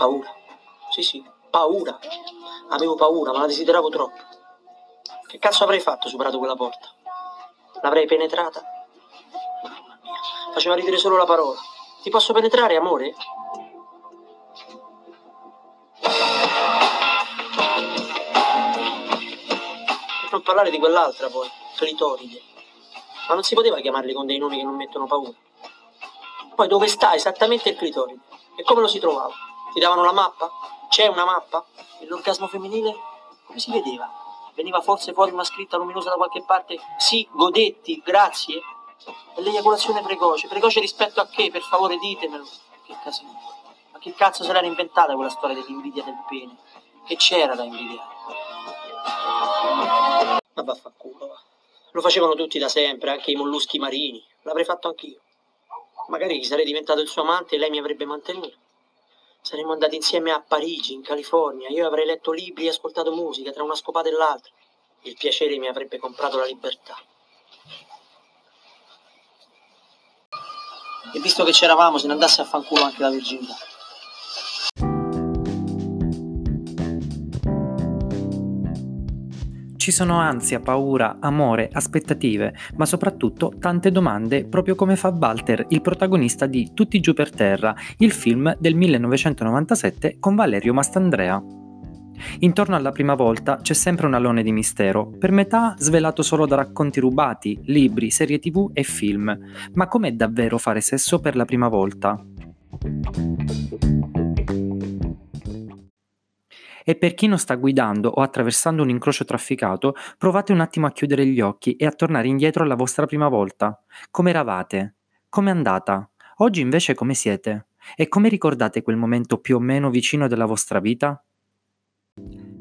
Paura. Sì, sì, paura. Avevo paura, ma la desideravo troppo. Che cazzo avrei fatto superato quella porta? L'avrei penetrata? Mamma mia, faceva ridere solo la parola. Ti posso penetrare, amore? Per non parlare di quell'altra poi, clitoride. Ma non si poteva chiamarli con dei nomi che non mettono paura. Poi dove sta esattamente il clitoride? E come lo si trovava? Ti davano la mappa? C'è una mappa? E l'orgasmo femminile? Come si vedeva? Veniva forse fuori una scritta luminosa da qualche parte? Sì, godetti, grazie. E l'eiaculazione precoce? Precoce rispetto a che? Per favore ditemelo. Che casino. Ma che cazzo se l'era inventata quella storia dell'invidia del pene? Che c'era da invidiare? Ma vaffanculo, va. Lo facevano tutti da sempre, anche i molluschi marini. L'avrei fatto anch'io. Magari sarei diventato il suo amante e lei mi avrebbe mantenuto. Saremmo andati insieme a Parigi, in California. Io avrei letto libri e ascoltato musica tra una scopata e l'altra. Il piacere mi avrebbe comprato la libertà. E visto che c'eravamo, se ne andasse a fanculo anche la virginità. Ci sono ansia, paura, amore, aspettative, ma soprattutto tante domande, proprio come fa Walter, il protagonista di Tutti giù per terra, il film del 1997 con Valerio Mastandrea. Intorno alla prima volta c'è sempre un alone di mistero, per metà svelato solo da racconti rubati, libri, serie tv e film. Ma com'è davvero fare sesso per la prima volta? E per chi non sta guidando o attraversando un incrocio trafficato, provate un attimo a chiudere gli occhi e a tornare indietro alla vostra prima volta. Come eravate? Come è andata? Oggi invece come siete? E come ricordate quel momento più o meno vicino della vostra vita?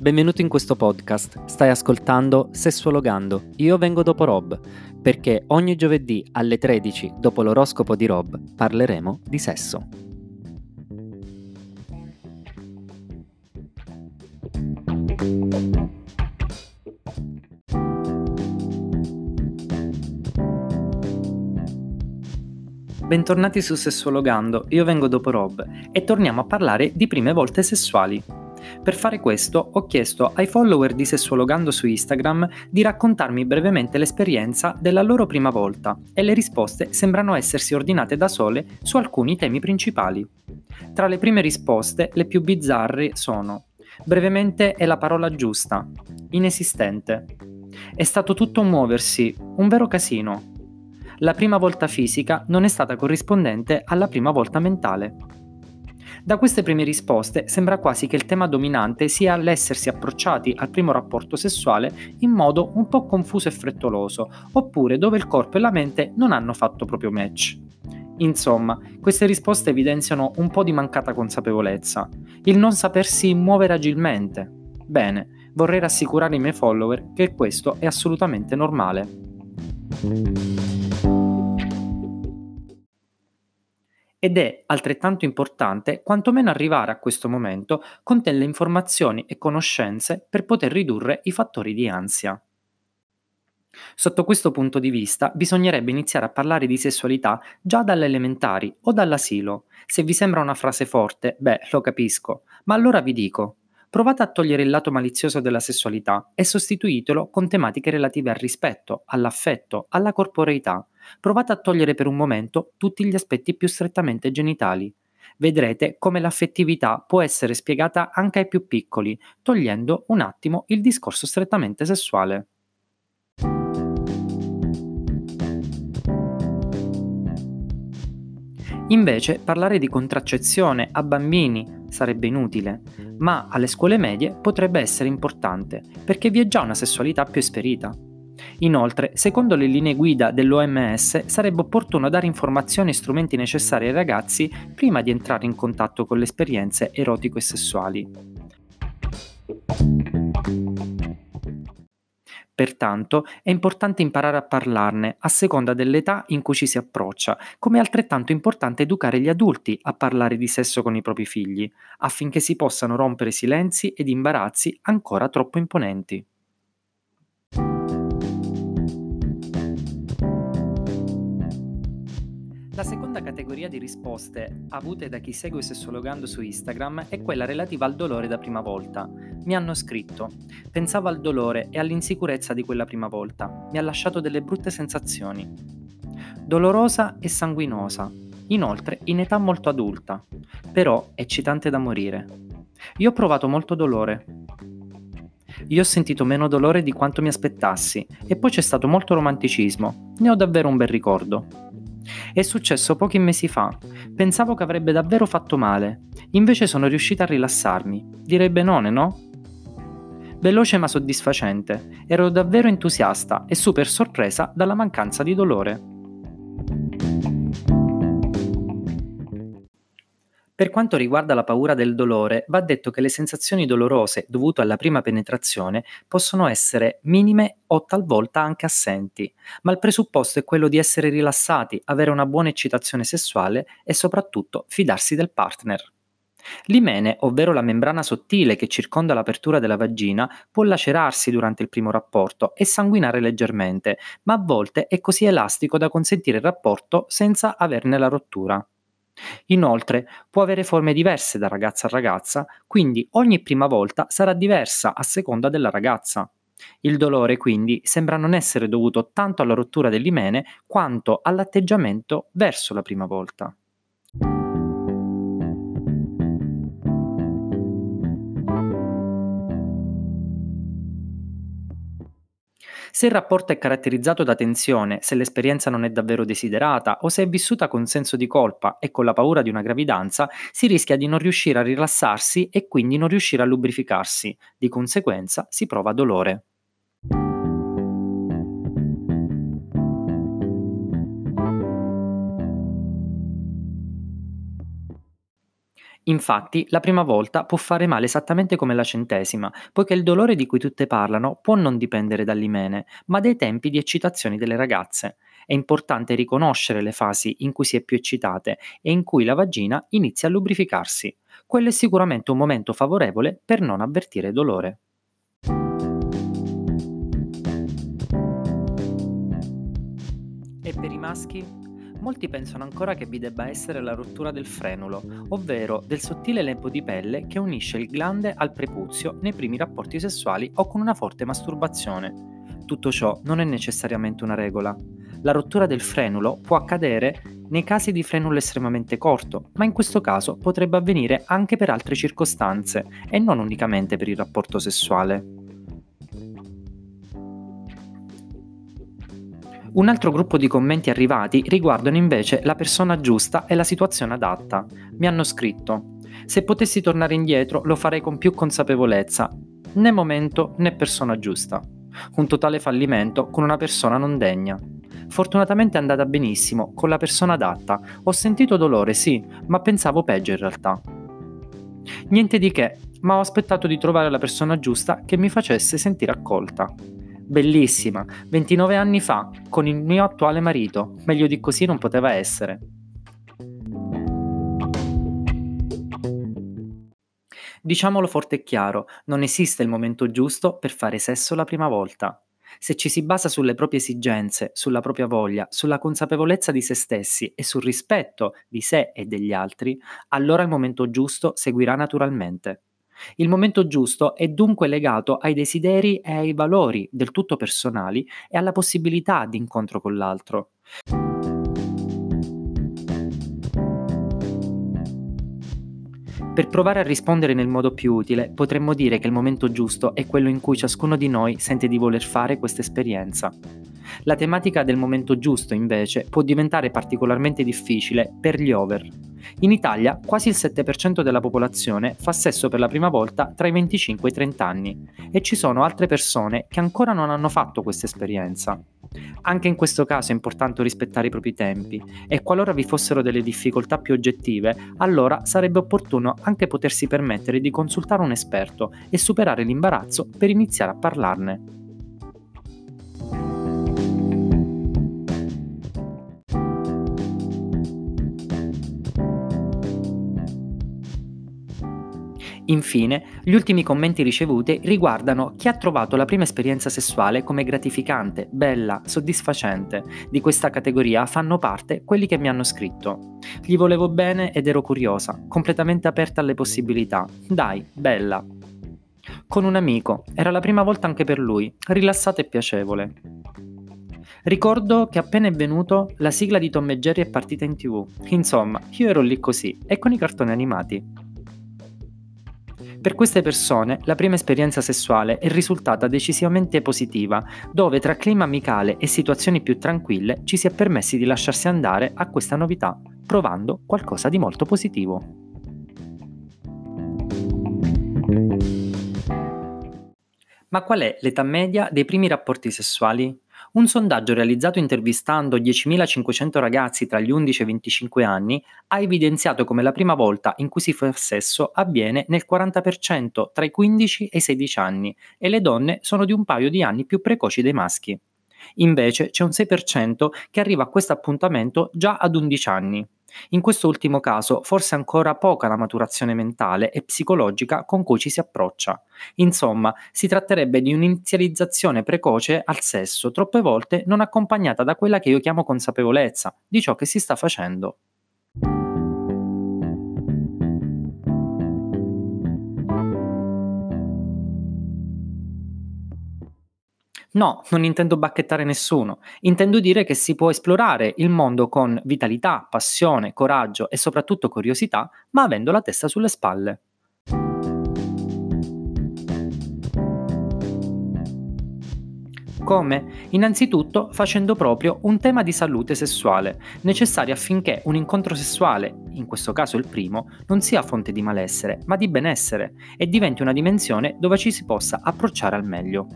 Benvenuto in questo podcast. Stai ascoltando Sessuologando. Io vengo dopo Rob, perché ogni giovedì alle 13, dopo l'oroscopo di Rob, parleremo di sesso. Bentornati su Sessuologando, io vengo dopo Rob e torniamo a parlare di prime volte sessuali. Per fare questo ho chiesto ai follower di Sessuologando su Instagram di raccontarmi brevemente l'esperienza della loro prima volta e le risposte sembrano essersi ordinate da sole su alcuni temi principali. Tra le prime risposte, le più bizzarre sono Brevemente è la parola giusta, inesistente. È stato tutto un muoversi, un vero casino, la prima volta fisica non è stata corrispondente alla prima volta mentale. Da queste prime risposte sembra quasi che il tema dominante sia l'essersi approcciati al primo rapporto sessuale in modo un po' confuso e frettoloso, oppure dove il corpo e la mente non hanno fatto proprio match. Insomma, queste risposte evidenziano un po' di mancata consapevolezza, il non sapersi muovere agilmente. Bene, vorrei rassicurare i miei follower che questo è assolutamente normale. Ed è altrettanto importante quantomeno arrivare a questo momento con delle informazioni e conoscenze per poter ridurre i fattori di ansia. Sotto questo punto di vista bisognerebbe iniziare a parlare di sessualità già dalle elementari o dall'asilo. Se vi sembra una frase forte, beh, lo capisco, ma allora vi dico, provate a togliere il lato malizioso della sessualità e sostituitelo con tematiche relative al rispetto, all'affetto, alla corporeità, provate a togliere per un momento tutti gli aspetti più strettamente genitali. Vedrete come l'affettività può essere spiegata anche ai più piccoli, togliendo un attimo il discorso strettamente sessuale. Invece parlare di contraccezione a bambini sarebbe inutile, ma alle scuole medie potrebbe essere importante, perché vi è già una sessualità più esperita. Inoltre, secondo le linee guida dell'OMS, sarebbe opportuno dare informazioni e strumenti necessari ai ragazzi prima di entrare in contatto con le esperienze erotico e sessuali. Pertanto è importante imparare a parlarne a seconda dell'età in cui ci si approccia, come è altrettanto importante educare gli adulti a parlare di sesso con i propri figli, affinché si possano rompere silenzi ed imbarazzi ancora troppo imponenti. La seconda categoria di risposte avute da chi segue Sessuologando su Instagram è quella relativa al dolore da prima volta. Mi hanno scritto: Pensavo al dolore e all'insicurezza di quella prima volta. Mi ha lasciato delle brutte sensazioni. Dolorosa e sanguinosa. Inoltre in età molto adulta. Però eccitante da morire. Io ho provato molto dolore. Io ho sentito meno dolore di quanto mi aspettassi e poi c'è stato molto romanticismo. Ne ho davvero un bel ricordo. È successo pochi mesi fa. Pensavo che avrebbe davvero fatto male. Invece sono riuscita a rilassarmi. Direi benone, no? Veloce ma soddisfacente. Ero davvero entusiasta e super sorpresa dalla mancanza di dolore. Per quanto riguarda la paura del dolore, va detto che le sensazioni dolorose dovute alla prima penetrazione possono essere minime o talvolta anche assenti, ma il presupposto è quello di essere rilassati, avere una buona eccitazione sessuale e soprattutto fidarsi del partner. L'imene, ovvero la membrana sottile che circonda l'apertura della vagina, può lacerarsi durante il primo rapporto e sanguinare leggermente, ma a volte è così elastico da consentire il rapporto senza averne la rottura. Inoltre può avere forme diverse da ragazza a ragazza, quindi ogni prima volta sarà diversa a seconda della ragazza. Il dolore quindi sembra non essere dovuto tanto alla rottura dell'imene quanto all'atteggiamento verso la prima volta. Se il rapporto è caratterizzato da tensione, se l'esperienza non è davvero desiderata o se è vissuta con senso di colpa e con la paura di una gravidanza, si rischia di non riuscire a rilassarsi e quindi non riuscire a lubrificarsi. Di conseguenza si prova dolore. Infatti, la prima volta può fare male esattamente come la centesima, poiché il dolore di cui tutte parlano può non dipendere dall'imene, ma dai tempi di eccitazione delle ragazze. È importante riconoscere le fasi in cui si è più eccitate e in cui la vagina inizia a lubrificarsi. Quello è sicuramente un momento favorevole per non avvertire dolore. E per i maschi? Molti pensano ancora che vi debba essere la rottura del frenulo, ovvero del sottile lembo di pelle che unisce il glande al prepuzio nei primi rapporti sessuali o con una forte masturbazione. Tutto ciò non è necessariamente una regola. La rottura del frenulo può accadere nei casi di frenulo estremamente corto, ma in questo caso potrebbe avvenire anche per altre circostanze e non unicamente per il rapporto sessuale. Un altro gruppo di commenti arrivati riguardano invece la persona giusta e la situazione adatta. Mi hanno scritto: Se potessi tornare indietro lo farei con più consapevolezza, né momento né persona giusta. Un totale fallimento con una persona non degna. Fortunatamente è andata benissimo, con la persona adatta. Ho sentito dolore, sì, ma pensavo peggio in realtà. Niente di che, ma ho aspettato di trovare la persona giusta che mi facesse sentire accolta bellissima, 29 anni fa, con il mio attuale marito. Meglio di così non poteva essere. Diciamolo forte e chiaro, non esiste il momento giusto per fare sesso la prima volta. Se ci si basa sulle proprie esigenze, sulla propria voglia, sulla consapevolezza di se stessi e sul rispetto di sé e degli altri, allora il momento giusto seguirà naturalmente. Il momento giusto è dunque legato ai desideri e ai valori del tutto personali e alla possibilità di incontro con l'altro. Per provare a rispondere nel modo più utile, potremmo dire che il momento giusto è quello in cui ciascuno di noi sente di voler fare questa esperienza. La tematica del momento giusto, invece, può diventare particolarmente difficile per gli over. In Italia quasi il 7% della popolazione fa sesso per la prima volta tra i 25 e i 30 anni e ci sono altre persone che ancora non hanno fatto questa esperienza. Anche in questo caso è importante rispettare i propri tempi e qualora vi fossero delle difficoltà più oggettive, allora sarebbe opportuno anche potersi permettere di consultare un esperto e superare l'imbarazzo per iniziare a parlarne. Infine, gli ultimi commenti ricevuti riguardano chi ha trovato la prima esperienza sessuale come gratificante, bella, soddisfacente. Di questa categoria fanno parte quelli che mi hanno scritto. Gli volevo bene ed ero curiosa, completamente aperta alle possibilità. Dai, bella. Con un amico, era la prima volta anche per lui, rilassata e piacevole. Ricordo che appena è venuto la sigla di Tom e Jerry è partita in tv. Insomma, io ero lì così e con i cartoni animati. Per queste persone la prima esperienza sessuale è risultata decisivamente positiva, dove tra clima amicale e situazioni più tranquille ci si è permessi di lasciarsi andare a questa novità, provando qualcosa di molto positivo. Ma qual è l'età media dei primi rapporti sessuali? Un sondaggio realizzato intervistando 10.500 ragazzi tra gli 11 e i 25 anni ha evidenziato come la prima volta in cui si fa sesso avviene nel 40% tra i 15 e i 16 anni e le donne sono di un paio di anni più precoci dei maschi. Invece c'è un 6% che arriva a questo appuntamento già ad 11 anni. In questo ultimo caso forse ancora poca la maturazione mentale e psicologica con cui ci si approccia. Insomma, si tratterebbe di un'inizializzazione precoce al sesso, troppe volte non accompagnata da quella che io chiamo consapevolezza di ciò che si sta facendo. No, non intendo bacchettare nessuno, intendo dire che si può esplorare il mondo con vitalità, passione, coraggio e soprattutto curiosità, ma avendo la testa sulle spalle. Come? Innanzitutto facendo proprio un tema di salute sessuale, necessario affinché un incontro sessuale, in questo caso il primo, non sia fonte di malessere, ma di benessere e diventi una dimensione dove ci si possa approcciare al meglio.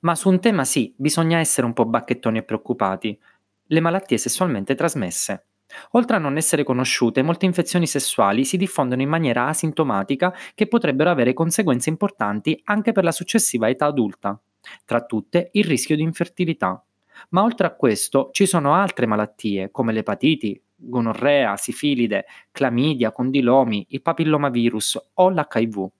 Ma su un tema sì, bisogna essere un po' bacchettoni e preoccupati. Le malattie sessualmente trasmesse. Oltre a non essere conosciute, molte infezioni sessuali si diffondono in maniera asintomatica che potrebbero avere conseguenze importanti anche per la successiva età adulta. Tra tutte il rischio di infertilità. Ma oltre a questo ci sono altre malattie come l'epatiti, gonorrea, sifilide, clamidia, condilomi, il papillomavirus o l'HIV.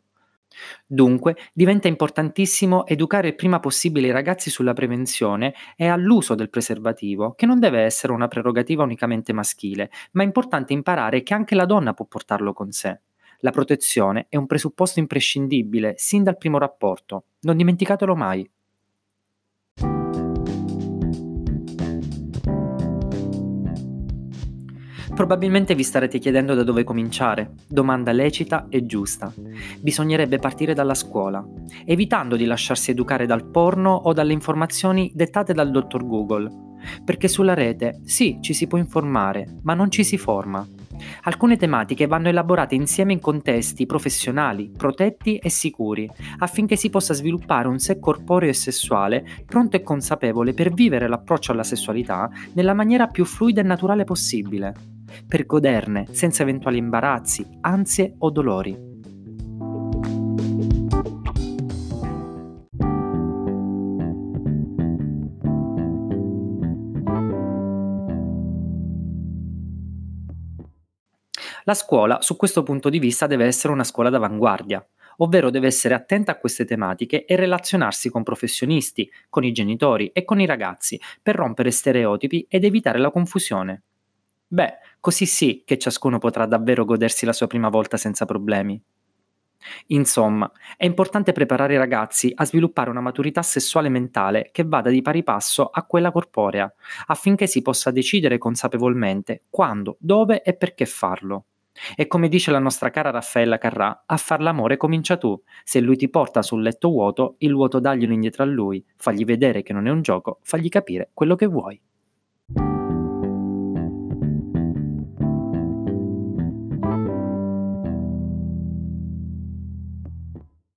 Dunque, diventa importantissimo educare il prima possibile i ragazzi sulla prevenzione e all'uso del preservativo, che non deve essere una prerogativa unicamente maschile, ma è importante imparare che anche la donna può portarlo con sé. La protezione è un presupposto imprescindibile sin dal primo rapporto, non dimenticatelo mai. Probabilmente vi starete chiedendo da dove cominciare. Domanda lecita e giusta. Bisognerebbe partire dalla scuola, evitando di lasciarsi educare dal porno o dalle informazioni dettate dal dottor Google. Perché sulla rete, sì, ci si può informare, ma non ci si forma. Alcune tematiche vanno elaborate insieme in contesti professionali, protetti e sicuri, affinché si possa sviluppare un sé corporeo e sessuale pronto e consapevole per vivere l'approccio alla sessualità nella maniera più fluida e naturale possibile per goderne senza eventuali imbarazzi, ansie o dolori. La scuola, su questo punto di vista, deve essere una scuola d'avanguardia, ovvero deve essere attenta a queste tematiche e relazionarsi con professionisti, con i genitori e con i ragazzi per rompere stereotipi ed evitare la confusione. Beh, così sì che ciascuno potrà davvero godersi la sua prima volta senza problemi. Insomma, è importante preparare i ragazzi a sviluppare una maturità sessuale mentale che vada di pari passo a quella corporea, affinché si possa decidere consapevolmente quando, dove e perché farlo. E come dice la nostra cara Raffaella Carrà, a far l'amore comincia tu. Se lui ti porta sul letto vuoto, il vuoto daglielo indietro a lui, fagli vedere che non è un gioco, fagli capire quello che vuoi.